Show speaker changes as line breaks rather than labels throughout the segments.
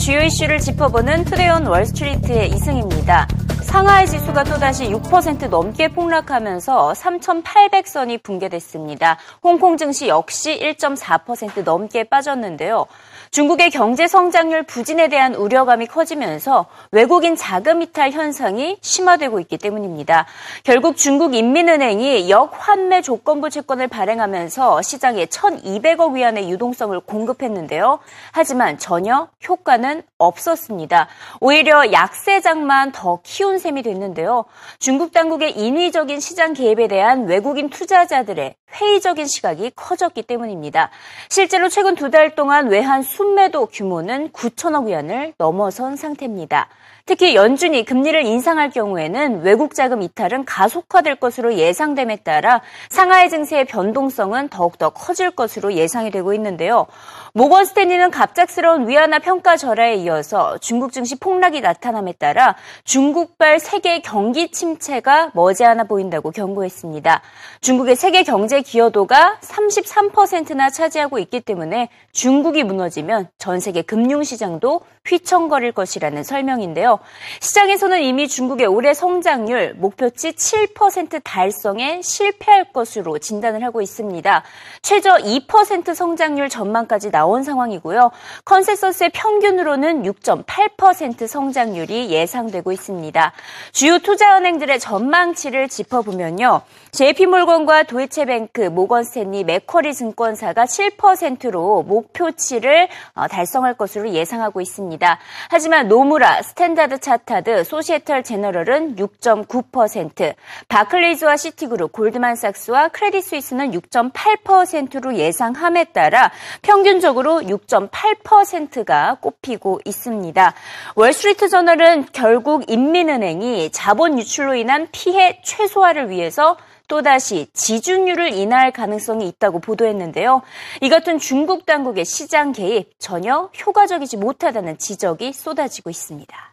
주요 이슈를 짚어보는 투데이온 월스트리트의 이승입니다. 상하이 지수가 또다시 6% 넘게 폭락하면서 3,800선이 붕괴됐습니다. 홍콩 증시 역시 1.4% 넘게 빠졌는데요. 중국의 경제 성장률 부진에 대한 우려감이 커지면서 외국인 자금 이탈 현상이 심화되고 있기 때문입니다. 결국 중국 인민은행이 역환매 조건부 채권을 발행하면서 시장에 1,200억 위안의 유동성을 공급했는데요. 하지만 전혀 효과는 없었습니다. 오히려 약세장만 더 키운 셈이 됐는데요. 중국 당국의 인위적인 시장 개입에 대한 외국인 투자자들의 회의적인 시각이 커졌기 때문입니다. 실제로 최근 두 달 동안 외환 순매도 규모는 9천억 위안을 넘어선 상태입니다. 특히 연준이 금리를 인상할 경우에는 외국 자금 이탈은 가속화될 것으로 예상됨에 따라 상하이 증세의 변동성은 더욱더 커질 것으로 예상이 되고 있는데요. 모건 스탠리는 갑작스러운 위안화 평가 절하에 이어서 중국 증시 폭락이 나타남에 따라 중국발 세계 경기 침체가 머지않아 보인다고 경고했습니다. 중국의 세계 경제 기여도가 33%나 차지하고 있기 때문에 중국이 무너지면 전 세계 금융 시장도 휘청거릴 것이라는 설명인데요. 시장에서는 이미 중국의 올해 성장률 목표치 7% 달성에 실패할 것으로 진단을 하고 있습니다. 최저 2% 성장률 전망까지 나온 상황이고요. 컨센서스의 평균으로는 6.8% 성장률이 예상되고 있습니다. 주요 투자은행들의 전망치를 짚어보면요. JP모건과 도이체뱅크, 모건스탠리, 맥쿼리 증권사가 7%로 목표치를 어, 달성할 것으로 예상하고 있습니다. 하지만 노무라, 스탠다드 차타드, 소시에테 제네랄은 6.9%, 바클레이즈와 시티그룹, 골드만삭스와 크레딧 스위스는 6.8%로 예상함에 따라 평균적으로 6.8%가 꼽히고 있습니다. 월스트리트 저널은 결국 인민은행이 자본 유출로 인한 피해 최소화를 위해서 또다시 지준율을 인하할 가능성이 있다고 보도했는데요. 이 같은 중국 당국의 시장 개입 전혀 효과적이지 못하다는 지적이 쏟아지고 있습니다.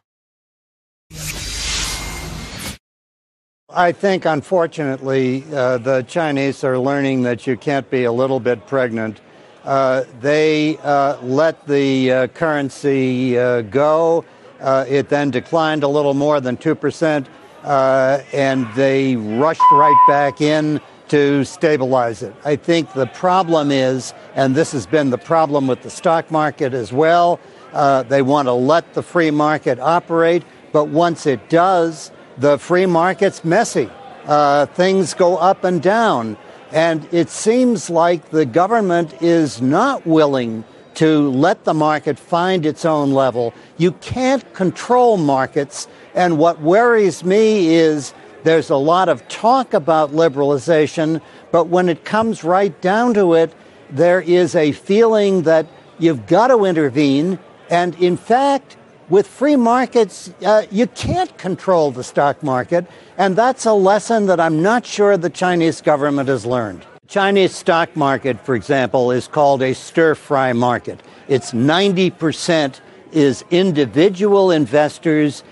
I think, unfortunately, uh, the Chinese are learning that you can't be a little bit pregnant. Uh, they uh, let the uh, currency uh, go. Uh, it then declined a little more than 2%, and they rushed right back in to stabilize it. I think the problem is, and this has been the problem with the stock market as well, they want to let the free market operate, but once it does, the free market's messy. Uh, things go up and down. And it seems like the government is not willing to let the market find its own level. You can't control markets. And what worries me is there's a lot of talk about liberalization, but when it comes right down to it, there is a feeling that you've got to intervene. And in fact, with free markets, uh, you can't control the stock market, and that's a lesson that I'm not sure the Chinese government has learned. Chinese stock market, for example, is called a stir-fry market. It's 90% is individual investors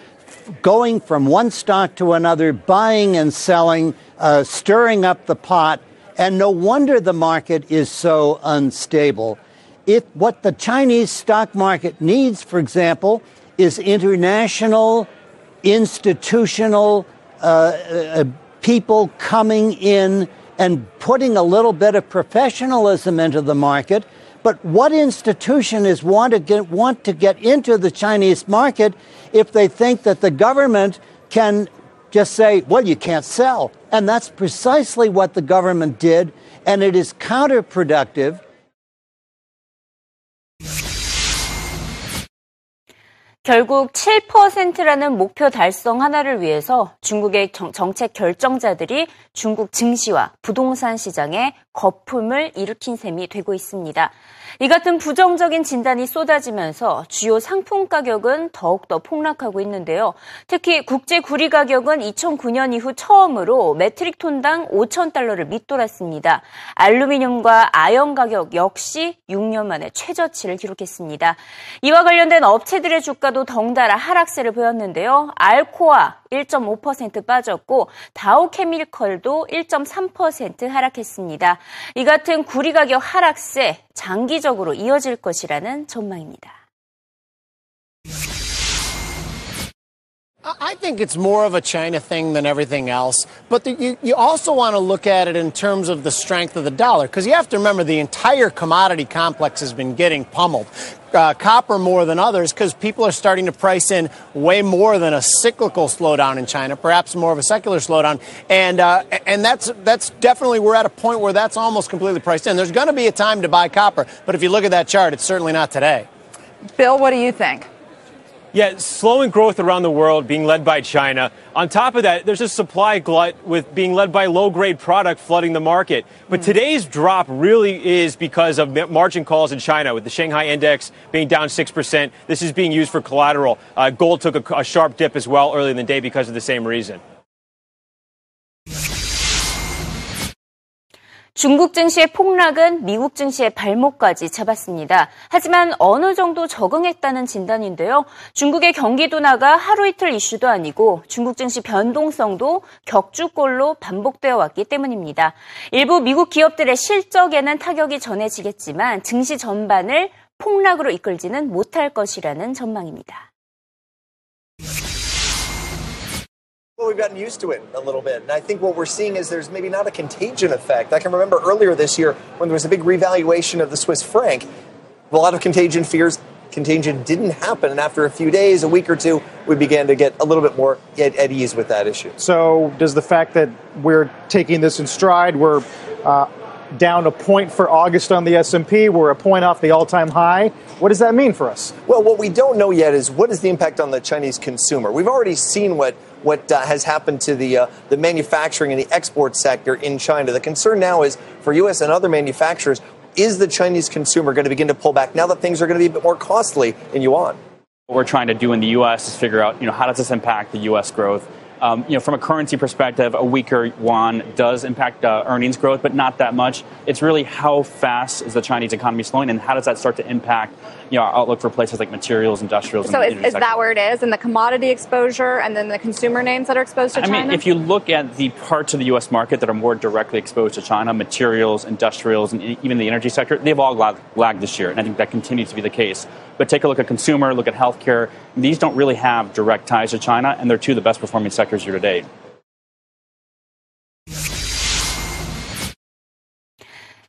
going from one stock to another, buying and selling, uh, stirring up the pot, and no wonder the market is so unstable. It, what the Chinese stock market needs, for example, is international, institutional uh, uh, people coming in and putting a little bit of professionalism into the market. But what institution is want to get, want to get into the Chinese market if they think that the government can just say, well, you can't sell? And that's precisely what the government did, and it is counterproductive
결국 7%라는 목표 달성 하나를 위해서 중국의 정 책 결정자들이 중국 증시와 부동산 시장에 거품을 일으킨 셈이 되고 있습니다. 이 같은 부정적인 진단이 쏟아지면서 주요 상품 가격은 더욱더 폭락하고 있는데요. 특히 국제 구리 가격은 2009년 이후 처음으로 메트릭 톤당 5천 달러를 밑돌았습니다. 알루미늄과 아연 가격 역시 6년 만에 최저치를 기록했습니다. 이와 관련된 업체들의 주가도 덩달아 하락세를 보였는데요. 알코아 1.5% 빠졌고 다우 케미컬도 1.3% 하락했습니다. 이 같은 구리 가격 하락세 장기적으로 이어질 것이라는 전망입니다.
I think it's more of a China thing than everything else. But the, you, you also want to look at it in terms of the strength of the dollar, because you have to remember the entire commodity complex has been getting pummeled. Uh, copper more than others because people are starting to price in way more than a cyclical slowdown in China, perhaps more of a secular slowdown, and uh, and that's that's definitely we're at a point where that's almost completely priced in. There's going to be a time to buy copper, but if you look at that chart, it's certainly not today.
Bill, what do you think?
Yeah, slowing growth around the world being led by China. On top of that, there's a supply glut with being led by low grade product flooding the market. But mm. today's drop really is because of margin calls in China, with the Shanghai index being down 6%. This is being used for collateral. Uh, gold took a, a sharp dip as well earlier in the day because of the same reason.
중국 증시의 폭락은 미국 증시의 발목까지 잡았습니다. 하지만 어느 정도 적응했다는 진단인데요. 중국의 경기 둔화가 하루 이틀 이슈도 아니고 중국 증시 변동성도 격주꼴로 반복되어 왔기 때문입니다. 일부 미국 기업들의 실적에는 타격이 전해지겠지만 증시 전반을 폭락으로 이끌지는 못할 것이라는 전망입니다.
Well, we've gotten used to it a little bit. And I think what we're seeing is there's maybe not a contagion effect. I can remember earlier this year when there was a big revaluation of the Swiss franc, a lot of contagion fears. Contagion didn't happen. And after a few days, a week or two, we began to get a little bit more at, at ease with that issue.
So, does the fact that we're taking this in stride, we're uh, down a point for August on the S&P. We're a point off the all-time high. What does that mean for us?
Well, what we don't know yet is what is the impact on the Chinese consumer. We've already seen what what uh, has happened to the uh, the manufacturing and the export sector in China. The concern now is for U.S. and other manufacturers: is the Chinese consumer going to begin to pull back now that things are going to be a bit more costly in yuan?
What we're trying to do in the U.S. is figure out, you know, how does this impact the U.S. growth? Um, you know, from a currency perspective, a weaker yuan does impact uh, earnings growth, but not that much. It's really how fast is the Chinese economy slowing, and how does that start to impact you know our outlook for places like materials, industrials.
And so is, is that where it is, and the commodity exposure, and then the consumer names that are exposed to
I
China?
I mean, if you look at the parts of the U.S. market that are more directly exposed to China, materials, industrials, and even the energy sector, they've all lagged this year, and I think that continues to be the case. But take a look at consumer, look at healthcare. These don't really have direct ties to China, and they're two of the best performing sectors year to date.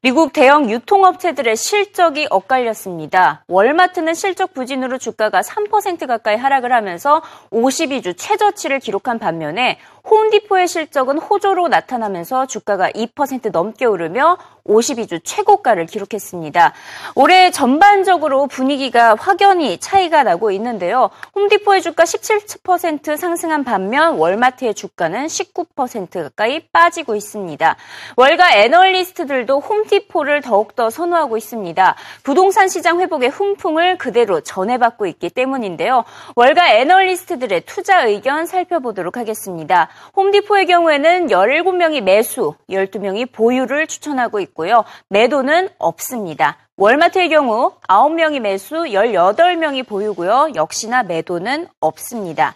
미국 대형 유통업체들의 실적이 엇갈렸습니다. 월마트는 실적 부진으로 주가가 3% 가까이 하락을 하면서 52주 최저치를 기록한 반면에 홈디포의 실적은 호조로 나타나면서 주가가 2% 넘게 오르며 52주 최고가를 기록했습니다. 올해 전반적으로 분위기가 확연히 차이가 나고 있는데요. 홈디포의 주가 17% 상승한 반면 월마트의 주가는 19% 가까이 빠지고 있습니다. 월가 애널리스트들도 홈디포를 더욱더 선호하고 있습니다. 부동산 시장 회복의 훈풍을 그대로 전해받고 있기 때문인데요. 월가 애널리스트들의 투자 의견 살펴보도록 하겠습니다. 홈디포의 경우에는 17명이 매수, 12명이 보유를 추천하고 있고요. 매도는 없습니다. 월마트의 경우 9명이 매수, 18명이 보유고요. 역시나 매도는 없습니다.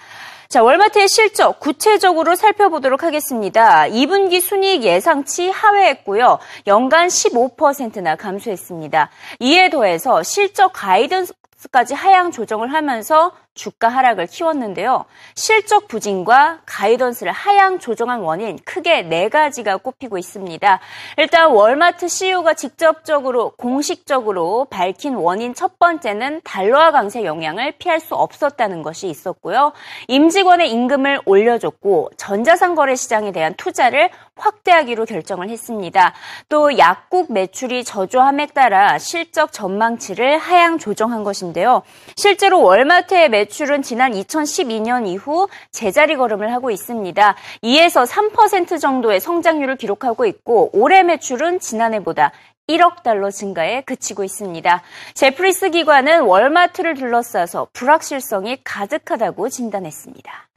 자, 월마트의 실적 구체적으로 살펴보도록 하겠습니다. 2분기 순이익 예상치 하회했고요. 연간 15%나 감소했습니다. 이에 더해서 실적 가이던스까지 하향 조정을 하면서 주가 하락을 키웠는데요. 실적 부진과 가이던스를 하향 조정한 원인 크게 네 가지가 꼽히고 있습니다. 일단 월마트 CEO가 직접적으로 공식적으로 밝힌 원인 첫 번째는 달러화 강세 영향을 피할 수 없었다는 것이 있었고요. 임직원의 임금을 올려줬고 전자상 거래 시장에 대한 투자를 확대하기로 결정을 했습니다. 또 약국 매출이 저조함에 따라 실적 전망치를 하향 조정한 것인데요. 실제로 월마트의 매출 매출은 지난 2012년 이후 제자리 걸음을 하고 있습니다. 2에서 3% 정도의 성장률을 기록하고 있고 올해 매출은 지난해보다 1억 달러 증가에 그치고 있습니다. 제프리스 기관은 월마트를 둘러싸서 불확실성이 가득하다고 진단했습니다.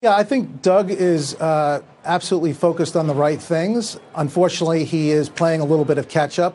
Yeah, I think Doug is uh, absolutely focused on the right things. Unfortunately, he is playing a little bit of catch up.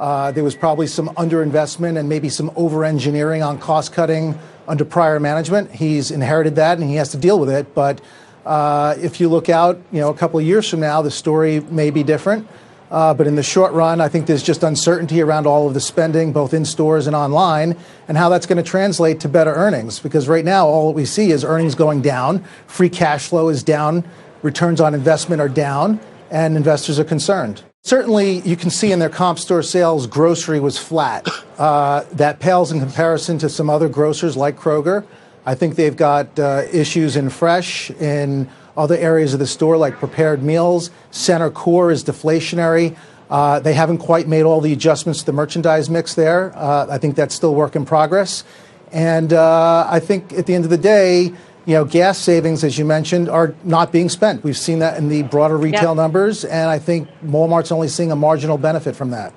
Uh, there was probably some underinvestment and maybe some overengineering on cost cutting under prior management. He's inherited that and he has to deal with it. But uh, if you look out, you know, a couple of years from now, the story may be different. Uh, but in the short run, I think there's just uncertainty around all of the spending, both in stores and online, and how that's going to translate to better earnings. Because right now, all that we see is earnings going down, free cash flow is down, returns on investment are down, and investors are concerned. Certainly, you can see in their comp store sales, grocery was flat. Uh, that pales in comparison to some other grocers like Kroger. I think they've got uh, issues in fresh, in other areas of the store like prepared meals. Center core is deflationary. Uh, they haven't quite made all the adjustments to the merchandise mix there. Uh, I think that's still work in progress. And uh, I think at the end of the day, you know, gas savings, as you mentioned, are not being spent. We've seen that in the broader retail yep. numbers, and I think Walmart's only seeing a marginal benefit from that.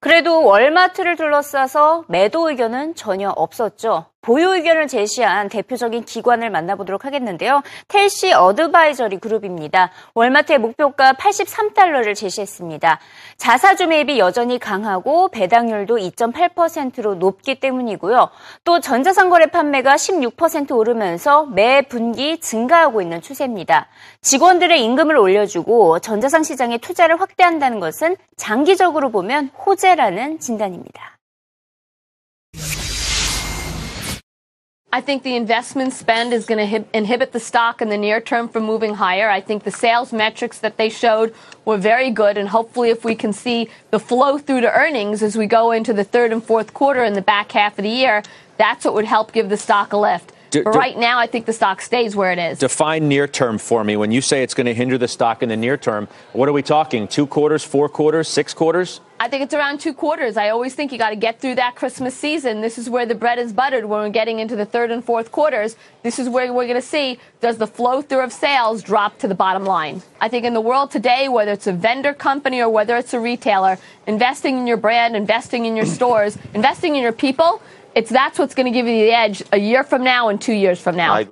그래도 월마트를 둘러싸서 매도 의견은 전혀 없었죠. 보유 의견을 제시한 대표적인 기관을 만나보도록 하겠는데요. 텔시 어드바이저리 그룹입니다. 월마트의 목표가 83달러를 제시했습니다. 자사주 매입이 여전히 강하고 배당률도 2.8%로 높기 때문이고요. 또 전자상거래 판매가 16% 오르면서 매 분기 증가하고 있는 추세입니다. 직원들의 임금을 올려주고 전자상 시장에 투자를 확대한다는 것은 장기적으로 보면 호재라는 진단입니다.
I think the investment spend is going to inhibit the stock in the near term from moving higher. I think the sales metrics that they showed were very good, and hopefully, if we can see the flow through to earnings as we go into the third and fourth quarter in the back half of the year, that's what would help give the stock a lift. But right now, I think the stock stays where it is.
Define near term for me. When you say it's going to hinder the stock in the near term, what are we talking? Two quarters, four quarters, six quarters?
I think it's around two quarters. I always think you got to get through that Christmas season. This is where the bread is buttered when we're getting into the third and fourth quarters. This is where we're going to see does the flow through of sales drop to the bottom line. I think in the world today, whether it's a vendor company or whether it's a retailer, investing in your brand, investing in your stores, investing in your people, it's that's what's going to give you the edge a year from now and two years from now. I-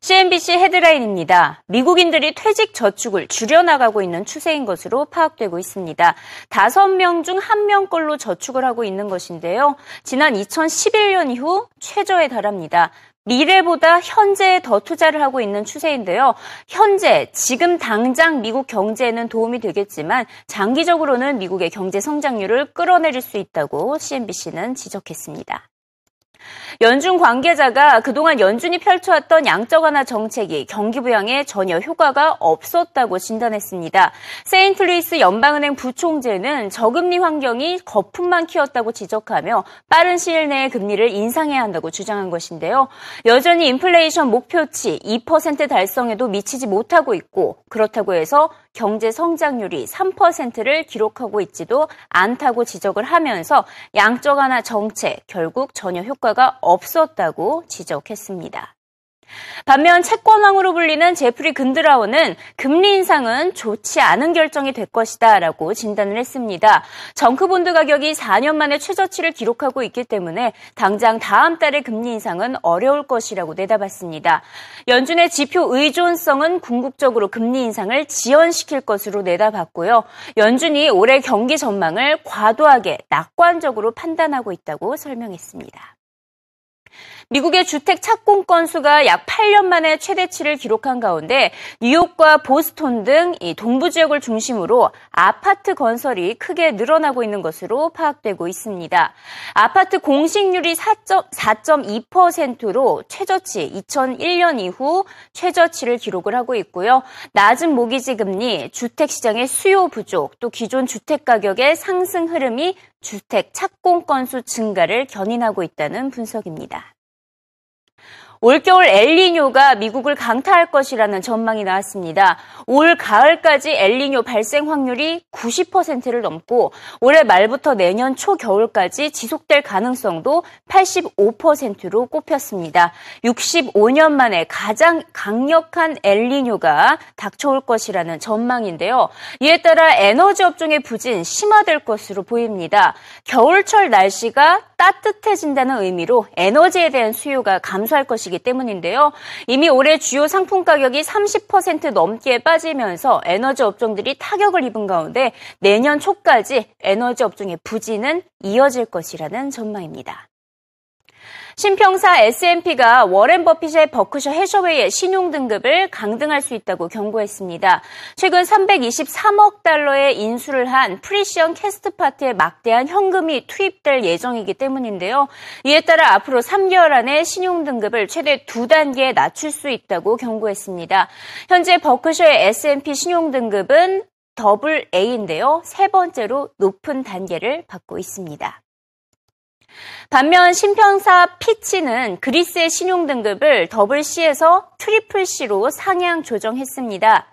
CNBC 헤드라인입니다. 미국인들이 퇴직 저축을 줄여나가고 있는 추세인 것으로 파악되고 있습니다. 다섯 명 중 한 명꼴로 저축을 하고 있는 것인데요. 지난 2011년 이후 최저에 달합니다. 미래보다 현재에 더 투자를 하고 있는 추세인데요. 현재, 지금 당장 미국 경제에는 도움이 되겠지만 장기적으로는 미국의 경제 성장률을 끌어내릴 수 있다고 CNBC는 지적했습니다. 연준 관계자가 그동안 연준이 펼쳐왔던 양적 완화 정책이 경기 부양에 전혀 효과가 없었다고 진단했습니다. 세인트루이스 연방은행 부총재는 저금리 환경이 거품만 키웠다고 지적하며 빠른 시일 내에 금리를 인상해야 한다고 주장한 것인데요. 여전히 인플레이션 목표치 2% 달성에도 미치지 못하고 있고 그렇다고 해서 경제 성장률이 3%를 기록하고 있지도 않다고 지적을 하면서 양적 완화 정책 결국 전혀 효과가 없었다고 지적했습니다. 반면 채권왕으로 불리는 제프리 근드라우는 금리 인상은 좋지 않은 결정이 될 것이다 라고 진단을 했습니다. 정크본드 가격이 4년 만에 최저치를 기록하고 있기 때문에 당장 다음 달의 금리 인상은 어려울 것이라고 내다봤습니다. 연준의 지표 의존성은 궁극적으로 금리 인상을 지연시킬 것으로 내다봤고요. 연준이 올해 경기 전망을 과도하게 낙관적으로 판단하고 있다고 설명했습니다. 미국의 주택 착공 건수가 약 8년 만에 최대치를 기록한 가운데 뉴욕과 보스톤 등이 동부 지역을 중심으로 아파트 건설이 크게 늘어나고 있는 것으로 파악되고 있습니다. 아파트 공식률이 4.2%로 최저치 2001년 이후 최저치를 기록을 하고 있고요. 낮은 모기지 금리, 주택 시장의 수요 부족, 또 기존 주택 가격의 상승 흐름이 주택 착공 건수 증가를 견인하고 있다는 분석입니다. 올겨울 엘리뇨가 미국을 강타할 것이라는 전망이 나왔습니다. 올 가을까지 엘리뇨 발생 확률이 90%를 넘고 올해 말부터 내년 초겨울까지 지속될 가능성도 85%로 꼽혔습니다. 65년 만에 가장 강력한 엘리뇨가 닥쳐올 것이라는 전망인데요. 이에 따라 에너지 업종의 부진 심화될 것으로 보입니다. 겨울철 날씨가 따뜻해진다는 의미로 에너지에 대한 수요가 감소할 것이 기 때문인데요. 이미 올해 주요 상품 가격이 30% 넘게 빠지면서 에너지 업종들이 타격을 입은 가운데 내년 초까지 에너지 업종의 부진은 이어질 것이라는 전망입니다. 신평사 S&P가 워렌 버핏의 버크셔 해셔웨이의 신용 등급을 강등할 수 있다고 경고했습니다. 최근 323억 달러의 인수를 한 프리시전 캐스트파츠에 막대한 현금이 투입될 예정이기 때문인데요. 이에 따라 앞으로 3개월 안에 신용 등급을 최대 두 단계 낮출 수 있다고 경고했습니다. 현재 버크셔의 S&P 신용 등급은 더블 A인데요. 세 번째로 높은 단계를 받고 있습니다. 반면 신평사 피치는 그리스의 신용 등급을 더블 C에서 트리플 C로 상향 조정했습니다.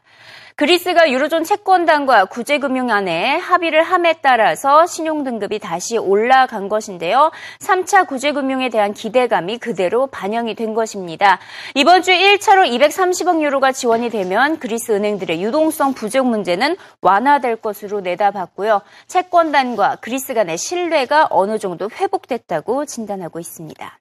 그리스가 유로존 채권단과 구제금융안에 합의를 함에 따라서 신용등급이 다시 올라간 것인데요. 3차 구제금융에 대한 기대감이 그대로 반영이 된 것입니다. 이번 주 1차로 230억 유로가 지원이 되면 그리스 은행들의 유동성 부족 문제는 완화될 것으로 내다봤고요. 채권단과 그리스 간의 신뢰가 어느 정도 회복됐다고 진단하고 있습니다.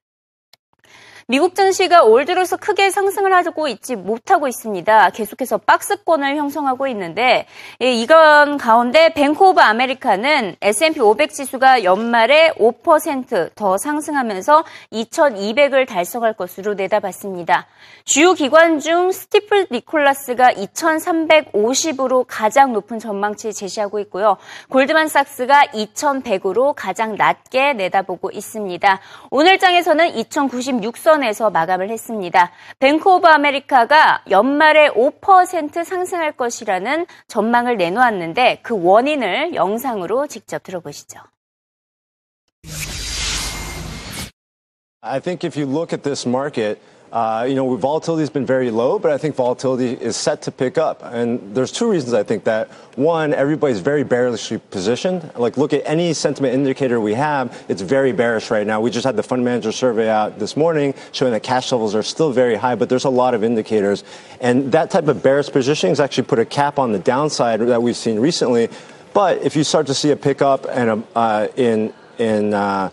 미국 증시가 올 들어서 크게 상승을 하고 있지 못하고 있습니다. 계속해서 박스권을 형성하고 있는데 예, 이건 가운데 뱅크 오브 아메리카는 S&P 500 지수가 연말에 5%더 상승하면서 2200을 달성할 것으로 내다봤습니다. 주요 기관 중 스티플 니콜라스가 2350으로 가장 높은 전망치 제시하고 있고요. 골드만삭스가 2100으로 가장 낮게 내다보고 있습니다. 오늘 장에서는 2096선 선에서 마감을 했습니다. 뱅크 오브 아메리카가 연말에 5% 상승할 것이라는 전망을 내놓았는데 그 원인을 영상으로 직접 들어보시죠.
I think if you look at this market, Uh, you know, volatility has been very low, but I think volatility is set to pick up. And there's two reasons I think that. One, everybody's very bearishly positioned. Like, look at any sentiment indicator we have, it's very bearish right now. We just had the fund manager survey out this morning showing that cash levels are still very high, but there's a lot of indicators. And that type of bearish positioning has actually put a cap on the downside that we've seen recently. But if you start to see a pickup and a, uh, in, in, uh,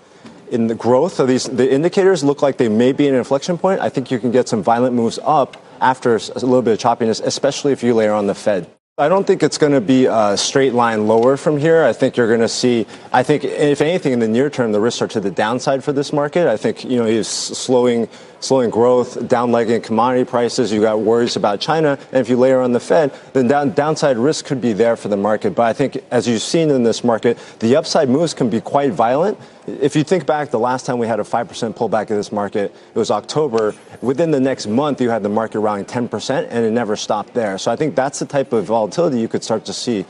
in the growth of these, the indicators look like they may be an inflection point. I think you can get some violent moves up after a little bit of choppiness, especially if you layer on the Fed. I don't think it's going to be a straight line lower from here. I think you're going to see, I think, if anything, in the near term, the risks are to the downside for this market. I think, you know, he's slowing, slowing growth, downlegging commodity prices. You got worries about China. And if you layer on the Fed, then down, downside risk could be there for the market. But I think, as you've seen in this market, the upside moves can be quite violent. If you think back, the last time we had a 5% pullback in this market, it was October. Within the next month, you had the market rallying 10%, and it never stopped there. So I think that's the type of volatility you could start to see